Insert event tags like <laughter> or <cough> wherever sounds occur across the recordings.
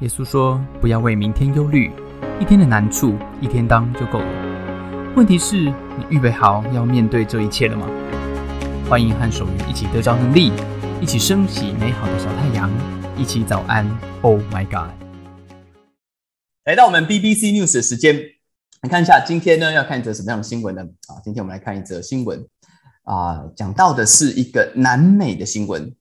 耶稣说：“不要为明天忧虑，一天的难处一天当就够了。问题是，你预备好要面对这一切了吗？”欢迎和守愚一起得着能力，一起升起美好的小太阳，一起早安。Oh my God！来到我们 BBC News 的时间，来看一下今天呢要看一则什么样的新闻呢？啊，今天我们来看一则新闻啊，讲到的是一个南美的新闻，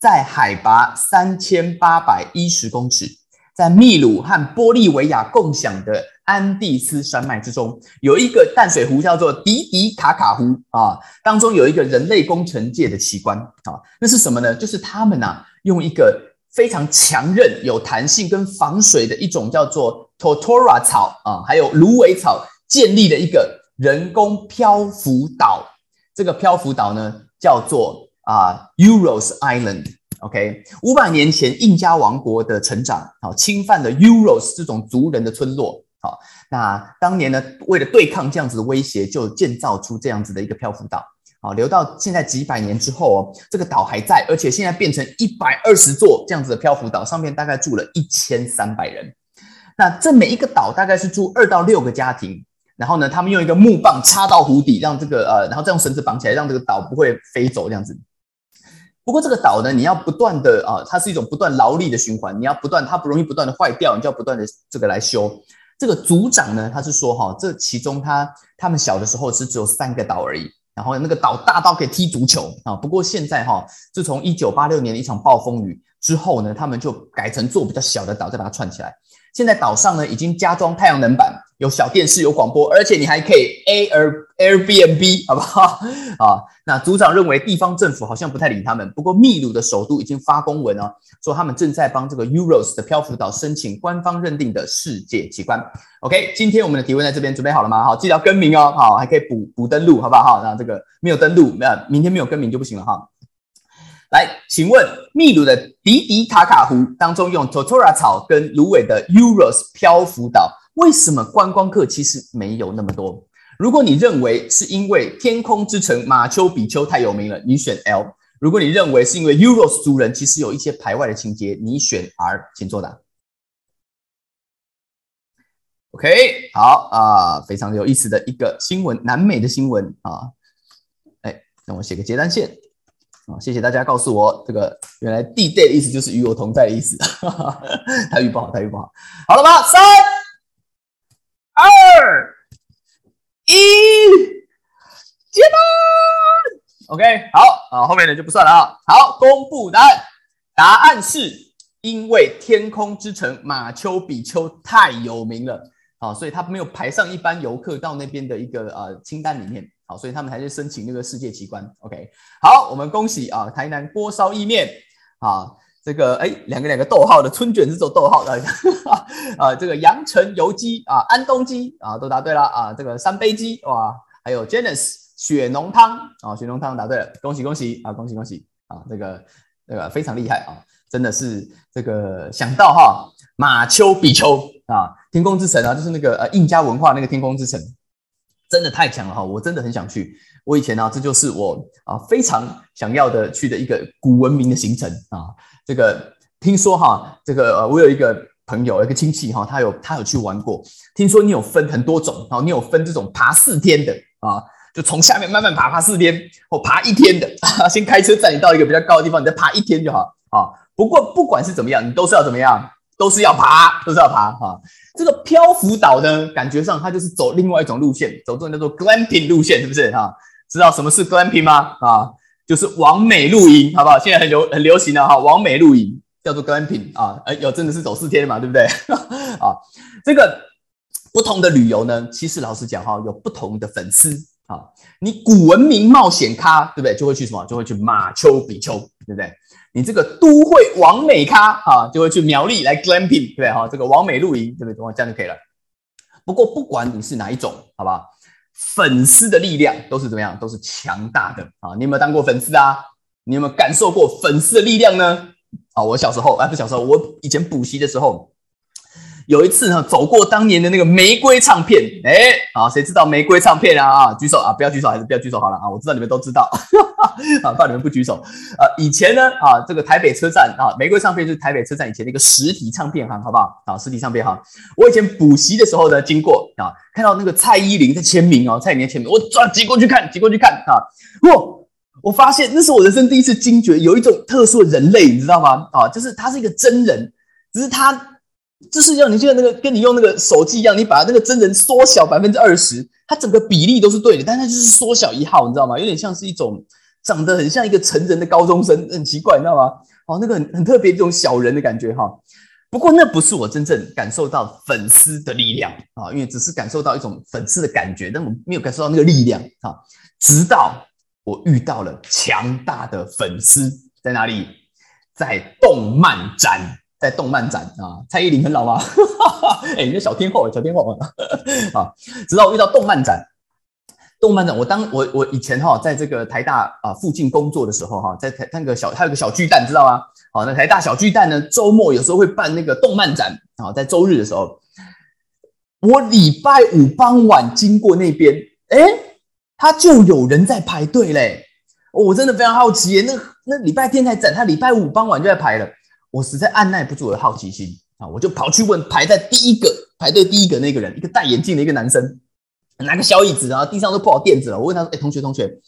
在海拔三千八百一十公尺。在秘鲁和玻利维亚共享的安第斯山脉之中，有一个淡水湖叫做迪迪卡卡湖啊，当中有一个人类工程界的奇观啊，那是什么呢？就是他们呐用一个非常强韧、有弹性跟防水的一种叫做 Totora 草啊，还有芦苇草建立的一个人工漂浮岛。这个漂浮岛呢叫做啊 Euros Island。OK，五百年前印加王国的成长，好侵犯了 Euros 这种族人的村落，好，那当年呢，为了对抗这样子的威胁，就建造出这样子的一个漂浮岛，好，留到现在几百年之后哦，这个岛还在，而且现在变成一百二十座这样子的漂浮岛，上面大概住了一千三百人，那这每一个岛大概是住二到六个家庭，然后呢，他们用一个木棒插到湖底，让这个呃，然后再用绳子绑起来，让这个岛不会飞走这样子。不过这个岛呢，你要不断的啊，它是一种不断劳力的循环，你要不断，它不容易不断的坏掉，你就要不断的这个来修。这个组长呢，他是说哈，这其中他他们小的时候是只有三个岛而已，然后那个岛大到可以踢足球啊。不过现在哈，自从一九八六年的一场暴风雨之后呢，他们就改成做比较小的岛，再把它串起来。现在岛上呢已经加装太阳能板。有小电视，有广播，而且你还可以 Air Airbnb，好不好？<laughs> 啊，那组长认为地方政府好像不太理他们。不过秘鲁的首都已经发公文哦，说他们正在帮这个 Uros 的漂浮岛申请官方认定的世界奇观。OK，今天我们的提问在这边准备好了吗？好，记得要更名哦。好，还可以补补登录，好不好？好，那这个没有登录，那明天没有更名就不行了哈。来，请问秘鲁的迪迪卡卡湖当中用 Totora 草跟芦苇的 Euros 漂浮岛。为什么观光客其实没有那么多？如果你认为是因为天空之城马丘比丘太有名了，你选 L；如果你认为是因为 Uros 族人其实有一些排外的情节，你选 R，请作答。OK，好啊，非常有意思的一个新闻，南美的新闻啊。哎，让我写个接单线啊，谢谢大家告诉我这个原来 D day 的意思就是与我同在的意思，<laughs> 太预不好，太预不好，好了吗？三。二一，接单，OK，好啊，后面的就不算了啊。好，公布答案，答案是因为天空之城马丘比丘太有名了，好，所以他没有排上一般游客到那边的一个呃清单里面，好，所以他们还是申请那个世界奇观，OK，好，我们恭喜啊，台南锅烧意面，啊。这个哎，两个两个逗号的春卷是走逗号的。<laughs> 啊，这个阳城油鸡啊，安东鸡啊，都答对了啊，这个三杯鸡哇，还有 Janice 血浓汤啊，血浓汤答对了，恭喜恭喜啊，恭喜恭喜啊，这个这个非常厉害啊，真的是这个想到哈，马丘比丘啊，天空之城啊，就是那个呃印加文化那个天空之城，真的太强了哈，我真的很想去，我以前呢，这就是我啊非常想要的去的一个古文明的行程啊。这个听说哈，这个，我有一个朋友，一个亲戚哈，他有他有去玩过。听说你有分很多种，然后你有分这种爬四天的啊，就从下面慢慢爬，爬四天，或爬一天的，<laughs> 先开车载你到一个比较高的地方，你再爬一天就好啊。不过不管是怎么样，你都是要怎么样，都是要爬，都是要爬哈。这个漂浮岛呢，感觉上它就是走另外一种路线，走这种叫做 glamping 路线，是不是哈？知道什么是 glamping 吗？啊？就是完美露营，好不好？现在很流很流行的哈，完美露营叫做 glamping 啊，哎，有真的是走四天嘛，对不对？<laughs> 啊，这个不同的旅游呢，其实老实讲哈，有不同的粉丝啊。你古文明冒险咖，对不对？就会去什么？就会去马丘比丘，对不对？你这个都会完美咖啊，就会去苗栗来 glamping，对不对？哈，这个完美露营，对不对？这样就可以了。不过不管你是哪一种，好不好？粉丝的力量都是怎么样？都是强大的啊！你有没有当过粉丝啊？你有没有感受过粉丝的力量呢？啊，我小时候啊，不小时候，我以前补习的时候，有一次呢，走过当年的那个玫瑰唱片，哎，啊，谁知道玫瑰唱片啊？啊，举手啊，不要举手，还是不要举手好了啊！我知道你们都知道，<laughs> 啊，怕你们不举手。啊，以前呢，啊，这个台北车站啊，玫瑰唱片就是台北车站以前的一个实体唱片行，好不好？啊，实体唱片行。我以前补习的时候呢，经过啊，看到那个蔡依林在签名哦，蔡依林签名，我转挤过去看，挤过去看啊，哇，我发现那是我人生第一次惊觉，有一种特殊的人类，你知道吗？啊，就是他是一个真人，只是他。就是要你就像那个跟你用那个手机一样，你把那个真人缩小百分之二十，它整个比例都是对的，但它就是缩小一号，你知道吗？有点像是一种长得很像一个成人的高中生，很奇怪，你知道吗？哦，那个很很特别，这种小人的感觉哈。不过那不是我真正感受到粉丝的力量啊，因为只是感受到一种粉丝的感觉，但我没有感受到那个力量啊。直到我遇到了强大的粉丝在哪里，在动漫展。在动漫展啊，蔡依林很老吗？哎，你是小天后，小天后啊！直到我遇到动漫展，动漫展，我当我我以前哈，在这个台大啊附近工作的时候哈，在台那个小还有个小巨蛋，知道吗？好，那台大小巨蛋呢，周末有时候会办那个动漫展啊，在周日的时候，我礼拜五傍晚经过那边，哎，他就有人在排队嘞，我真的非常好奇，那那礼拜天才展，他礼拜五傍晚就在排了。我实在按耐不住我的好奇心啊，我就跑去问排在第一个排队第一个那个人，一个戴眼镜的一个男生，拿个小椅子啊，地上都铺好垫子了。我问他说：“哎，同学同学，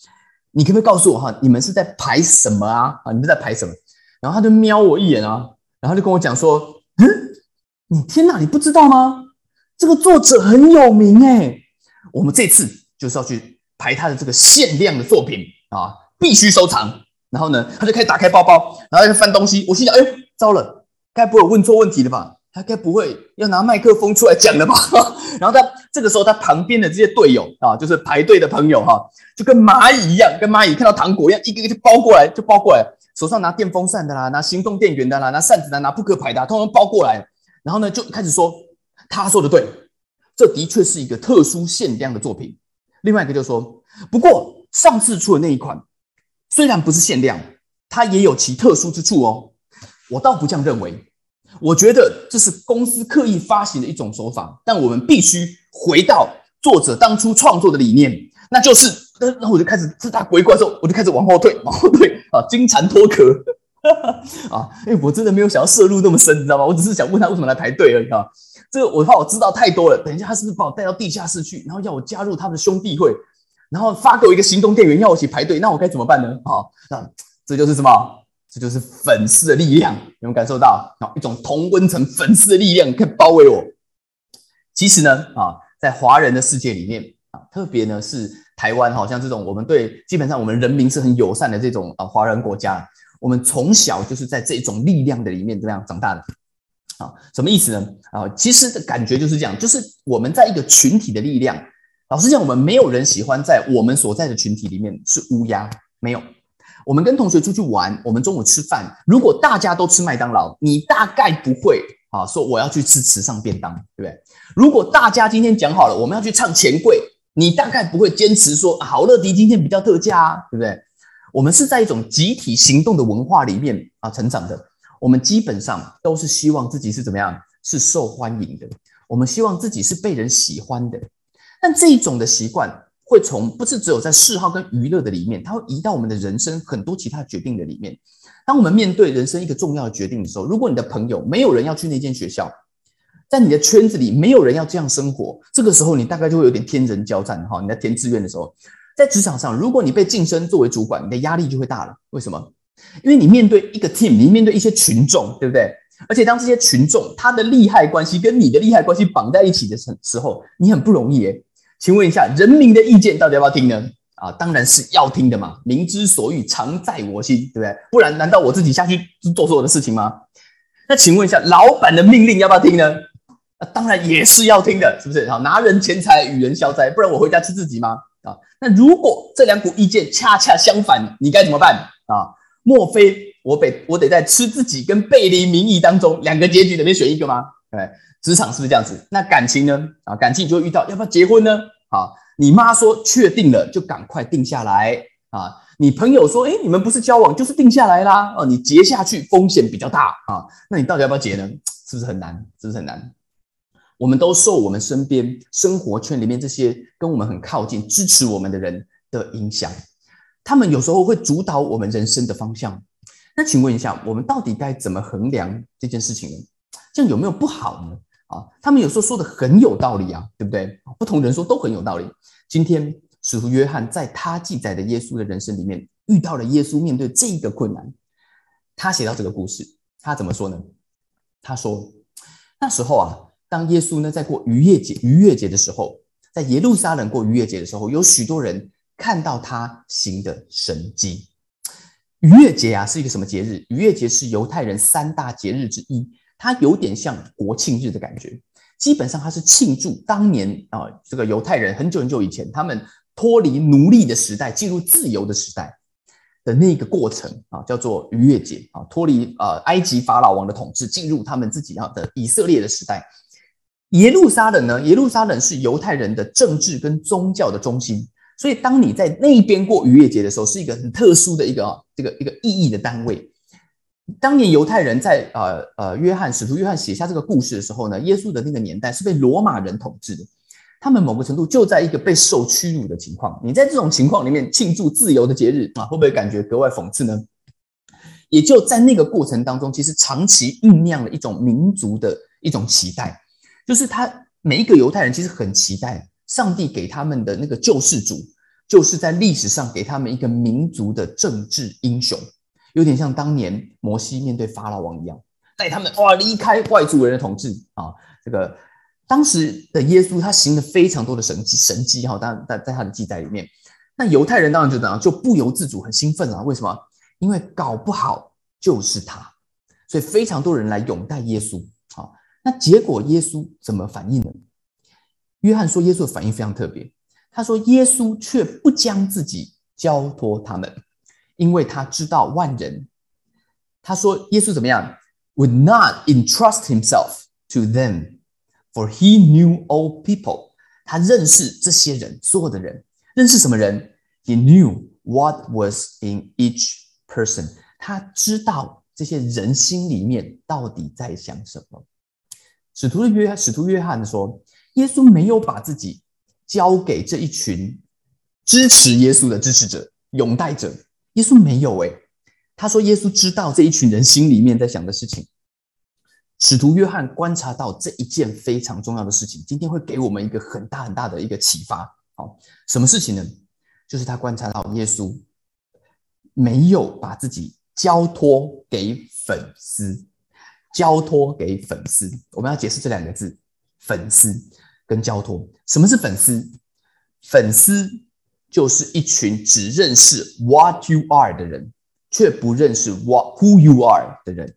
你可不可以告诉我哈，你们是在排什么啊？啊，你们在排什么？”然后他就瞄我一眼啊，然后就跟我讲说：“嗯，你天哪，你不知道吗？这个作者很有名哎，我们这次就是要去排他的这个限量的作品啊，必须收藏。”然后呢，他就开始打开包包，然后就翻东西。我心想：“哎！”糟了，该不会问错问题了吧？他该不会要拿麦克风出来讲了吧？<laughs> 然后他这个时候，他旁边的这些队友啊，就是排队的朋友哈，就跟蚂蚁一样，跟蚂蚁看到糖果一样，一个一个就包过来，就包过来，手上拿电风扇的啦，拿行动电源的啦，拿扇子的，拿扑克牌的，通通包过来。然后呢，就开始说他说的对，这的确是一个特殊限量的作品。另外一个就说，不过上次出的那一款虽然不是限量，它也有其特殊之处哦。我倒不这样认为，我觉得这是公司刻意发行的一种手法，但我们必须回到作者当初创作的理念，那就是，然后我就开始自打鬼怪的时候，我就开始往后退，往后退啊，金蝉脱壳 <laughs> 啊，因为我真的没有想要涉入那么深，你知道吗？我只是想问他为什么来排队而已啊。这个我怕我知道太多了，等一下他是不是把我带到地下室去，然后要我加入他们的兄弟会，然后发给我一个行动电源要我一起排队，那我该怎么办呢？好，那这就是什么？这就是粉丝的力量，有没有感受到啊？一种同温层粉丝的力量可以包围我。其实呢，啊，在华人的世界里面啊，特别呢是台湾，好像这种我们对基本上我们人民是很友善的这种啊华人国家，我们从小就是在这种力量的里面这样长大的。啊，什么意思呢？啊，其实的感觉就是这样，就是我们在一个群体的力量。老实讲，我们没有人喜欢在我们所在的群体里面是乌鸦，没有。我们跟同学出去玩，我们中午吃饭，如果大家都吃麦当劳，你大概不会啊说我要去吃池上便当，对不对？如果大家今天讲好了我们要去唱钱柜，你大概不会坚持说好乐迪今天比较特价啊，对不对？我们是在一种集体行动的文化里面啊成长的，我们基本上都是希望自己是怎么样，是受欢迎的，我们希望自己是被人喜欢的，但这一种的习惯。会从不是只有在嗜好跟娱乐的里面，它会移到我们的人生很多其他决定的里面。当我们面对人生一个重要的决定的时候，如果你的朋友没有人要去那间学校，在你的圈子里没有人要这样生活，这个时候你大概就会有点天人交战哈。你在填志愿的时候，在职场上，如果你被晋升作为主管，你的压力就会大了。为什么？因为你面对一个 team，你面对一些群众，对不对？而且当这些群众他的利害关系跟你的利害关系绑在一起的时时候，你很不容易诶。请问一下，人民的意见到底要不要听呢？啊，当然是要听的嘛。民之所欲，常在我心，对不对？不然，难道我自己下去做所有的事情吗？那请问一下，老板的命令要不要听呢？啊，当然也是要听的，是不是？好，拿人钱财与人消灾，不然我回家吃自己吗？啊，那如果这两股意见恰恰相反，你该怎么办？啊，莫非我得我得在吃自己跟背离民意当中两个结局里面选一个吗？对。职场是不是这样子？那感情呢？啊，感情你就会遇到要不要结婚呢？啊，你妈说确定了就赶快定下来啊。你朋友说，哎，你们不是交往就是定下来啦。哦，你结下去风险比较大啊。那你到底要不要结呢？是不是很难？是不是很难？我们都受我们身边生活圈里面这些跟我们很靠近、支持我们的人的影响，他们有时候会主导我们人生的方向。那请问一下，我们到底该怎么衡量这件事情呢？这样有没有不好呢？啊，他们有时候说的很有道理啊，对不对？不同人说都很有道理。今天使徒约翰在他记载的耶稣的人生里面，遇到了耶稣面对这个困难，他写到这个故事，他怎么说呢？他说那时候啊，当耶稣呢在过逾越节逾越节的时候，在耶路撒冷过逾越节的时候，有许多人看到他行的神迹。逾越节啊，是一个什么节日？逾越节是犹太人三大节日之一，它有点像国庆日的感觉。基本上，它是庆祝当年啊，这个犹太人很久很久以前，他们脱离奴隶的时代，进入自由的时代的那个过程啊，叫做逾越节啊，脱离呃埃及法老王的统治，进入他们自己要的以色列的时代。耶路撒冷呢？耶路撒冷是犹太人的政治跟宗教的中心。所以，当你在那边过逾越节的时候，是一个很特殊的一个啊，这个一个意义的单位。当年犹太人在呃呃，约翰使徒约翰写下这个故事的时候呢，耶稣的那个年代是被罗马人统治的，他们某个程度就在一个被受屈辱的情况。你在这种情况里面庆祝自由的节日啊，会不会感觉格外讽刺呢？也就在那个过程当中，其实长期酝酿了一种民族的一种期待，就是他每一个犹太人其实很期待。上帝给他们的那个救世主，就是在历史上给他们一个民族的政治英雄，有点像当年摩西面对法老王一样，带他们哇离开外族人的统治啊。这个当时的耶稣他行了非常多的神迹神迹哈，当然在在他的记载里面，那犹太人当然就怎样就不由自主很兴奋了。为什么？因为搞不好就是他，所以非常多人来拥戴耶稣。好，那结果耶稣怎么反应呢？约翰说：“耶稣的反应非常特别。他说，耶稣却不将自己交托他们，因为他知道万人。他说，耶稣怎么样？Would not entrust himself to them, for he knew all people。他认识这些人，所有的人，认识什么人？He knew what was in each person。他知道这些人心里面到底在想什么。使徒的约，使徒约翰说。”耶稣没有把自己交给这一群支持耶稣的支持者、拥戴者。耶稣没有诶，他说耶稣知道这一群人心里面在想的事情。使徒约翰观察到这一件非常重要的事情，今天会给我们一个很大很大的一个启发。好，什么事情呢？就是他观察到耶稣没有把自己交托给粉丝，交托给粉丝。我们要解释这两个字，粉丝。跟交托，什么是粉丝？粉丝就是一群只认识 what you are 的人，却不认识 what who you are 的人。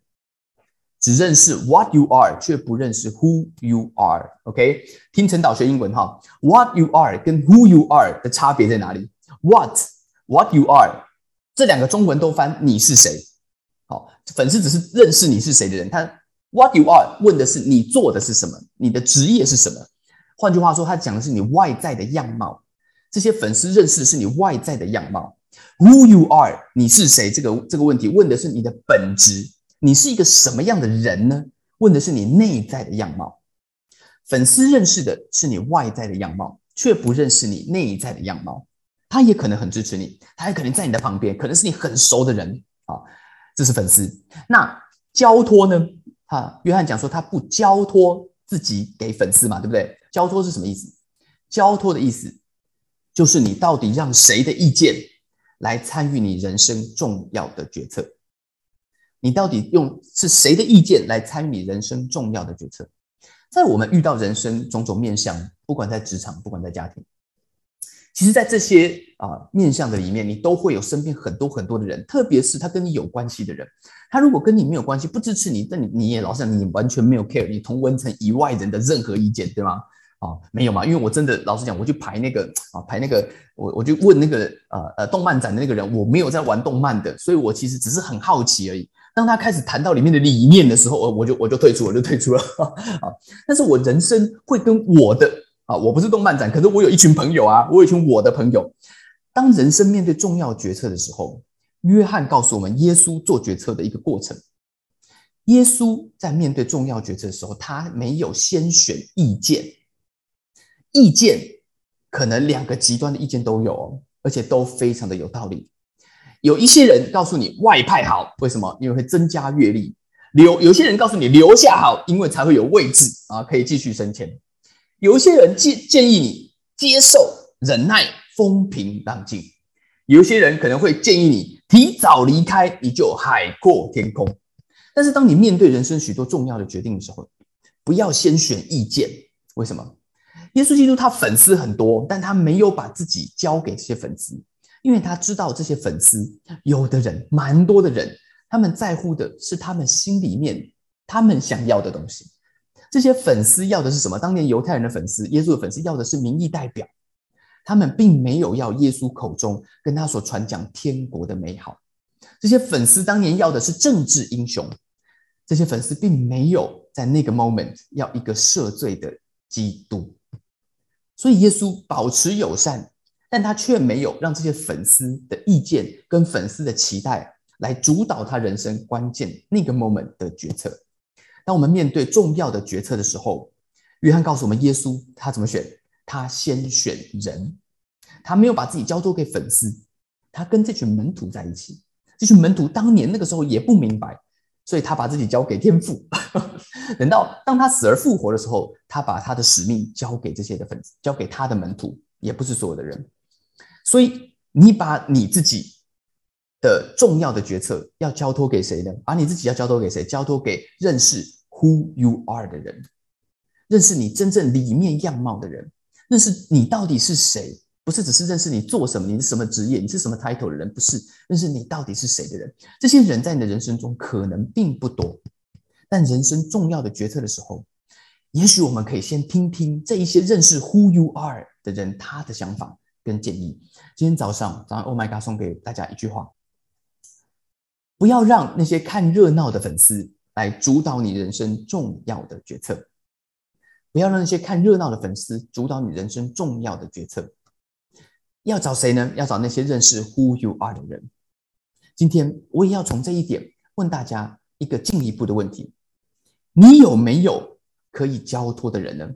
只认识 what you are，却不认识 who you are。OK，听陈导学英文哈。What you are 跟 who you are 的差别在哪里？What what you are 这两个中文都翻你是谁？好，粉丝只是认识你是谁的人。他 what you are 问的是你做的是什么，你的职业是什么。换句话说，他讲的是你外在的样貌。这些粉丝认识的是你外在的样貌。Who you are？你是谁？这个这个问题问的是你的本质。你是一个什么样的人呢？问的是你内在的样貌。粉丝认识的是你外在的样貌，却不认识你内在的样貌。他也可能很支持你，他也可能在你的旁边，可能是你很熟的人啊。这是粉丝。那交托呢？哈，约翰讲说他不交托自己给粉丝嘛，对不对？交托是什么意思？交托的意思就是你到底让谁的意见来参与你人生重要的决策？你到底用是谁的意见来参与你人生重要的决策？在我们遇到人生种种面向，不管在职场，不管在家庭，其实，在这些啊面向的里面，你都会有身边很多很多的人，特别是他跟你有关系的人。他如果跟你没有关系，不支持你，那你你也老想，你完全没有 care 你同文层以外人的任何意见，对吗？啊，没有嘛？因为我真的老实讲，我去排那个啊，排那个，我我就问那个呃呃动漫展的那个人，我没有在玩动漫的，所以我其实只是很好奇而已。当他开始谈到里面的理念的时候，我我就我就退出，我就退出了 <laughs> 啊。但是我人生会跟我的啊，我不是动漫展，可是我有一群朋友啊，我有一群我的朋友。当人生面对重要决策的时候，约翰告诉我们耶稣做决策的一个过程。耶稣在面对重要决策的时候，他没有先选意见，意见可能两个极端的意见都有哦，而且都非常的有道理。有一些人告诉你外派好，为什么？因为会增加阅历。留有些人告诉你留下好，因为才会有位置啊，可以继续升迁。有一些人建建议你接受、忍耐、风平浪静。有些人可能会建议你提早离开，你就海阔天空。但是，当你面对人生许多重要的决定的时候，不要先选意见。为什么？耶稣基督他粉丝很多，但他没有把自己交给这些粉丝，因为他知道这些粉丝有的人，蛮多的人，他们在乎的是他们心里面他们想要的东西。这些粉丝要的是什么？当年犹太人的粉丝，耶稣的粉丝要的是民意代表，他们并没有要耶稣口中跟他所传讲天国的美好。这些粉丝当年要的是政治英雄。这些粉丝并没有在那个 moment 要一个赦罪的基督，所以耶稣保持友善，但他却没有让这些粉丝的意见跟粉丝的期待来主导他人生关键那个 moment 的决策。当我们面对重要的决策的时候，约翰告诉我们，耶稣他怎么选？他先选人，他没有把自己交托给粉丝，他跟这群门徒在一起。这群门徒当年那个时候也不明白。所以他把自己交给天父，<laughs> 等到当他死而复活的时候，他把他的使命交给这些的粉丝，交给他的门徒，也不是所有的人。所以你把你自己的重要的决策要交托给谁呢？把你自己要交托给谁？交托给认识 Who you are 的人，认识你真正里面样貌的人，认识你到底是谁。不是只是认识你做什么，你是什么职业，你是什么 title 的人，不是认识你到底是谁的人。这些人在你的人生中可能并不多，但人生重要的决策的时候，也许我们可以先听听这一些认识 Who you are 的人他的想法跟建议。今天早上，早上 Oh my God 送给大家一句话：不要让那些看热闹的粉丝来主导你人生重要的决策，不要让那些看热闹的粉丝主导你人生重要的决策。要找谁呢？要找那些认识 Who you are 的人。今天我也要从这一点问大家一个进一步的问题：你有没有可以交托的人呢？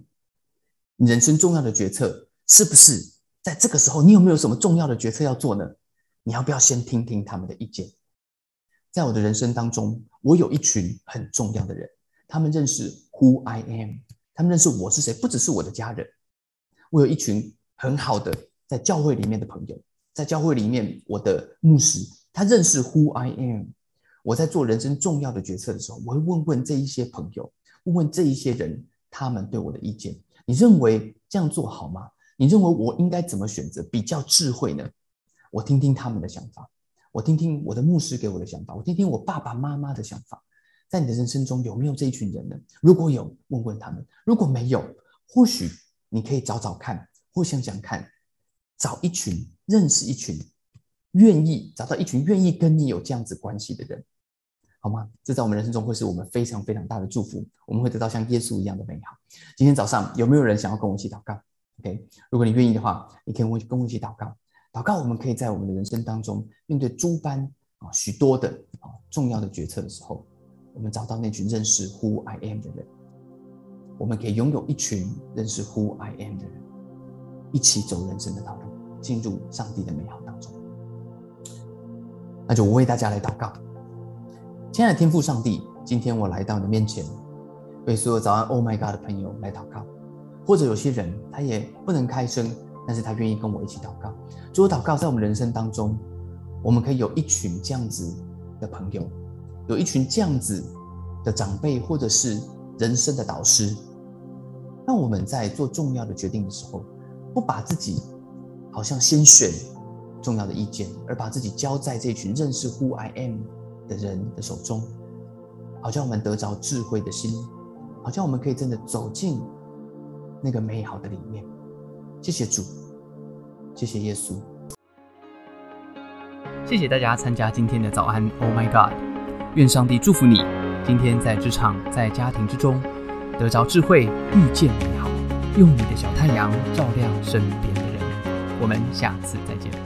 你人生重要的决策是不是在这个时候？你有没有什么重要的决策要做呢？你要不要先听听他们的意见？在我的人生当中，我有一群很重要的人，他们认识 Who I am，他们认识我是谁，不只是我的家人。我有一群很好的。在教会里面的朋友，在教会里面，我的牧师他认识 Who I am。我在做人生重要的决策的时候，我会问问这一些朋友，问问这一些人，他们对我的意见。你认为这样做好吗？你认为我应该怎么选择比较智慧呢？我听听他们的想法，我听听我的牧师给我的想法，我听听我爸爸妈妈的想法。在你的人生中有没有这一群人呢？如果有，问问他们；如果没有，或许你可以找找看，或想想看。找一群认识一群愿意找到一群愿意跟你有这样子关系的人，好吗？这在我们人生中会是我们非常非常大的祝福，我们会得到像耶稣一样的美好。今天早上有没有人想要跟我一起祷告？OK，如果你愿意的话，你可以跟我一起祷告。祷告，我们可以在我们的人生当中面对诸般啊许多的啊重要的决策的时候，我们找到那群认识 Who I am 的人，我们可以拥有一群认识 Who I am 的人，一起走人生的道路。进入上帝的美好当中，那就我为大家来祷告。亲爱的天父上帝，今天我来到你的面前，为所有早安 Oh my God 的朋友来祷告。或者有些人他也不能开声，但是他愿意跟我一起祷告。主，我祷告，在我们人生当中，我们可以有一群这样子的朋友，有一群这样子的长辈，或者是人生的导师。让我们在做重要的决定的时候，不把自己。好像先选重要的意见，而把自己交在这群认识 Who I Am 的人的手中，好像我们得着智慧的心，好像我们可以真的走进那个美好的里面。谢谢主，谢谢耶稣，谢谢大家参加今天的早安。Oh my God，愿上帝祝福你，今天在职场、在家庭之中得着智慧，遇见美好，用你的小太阳照亮身边的。我们下次再见。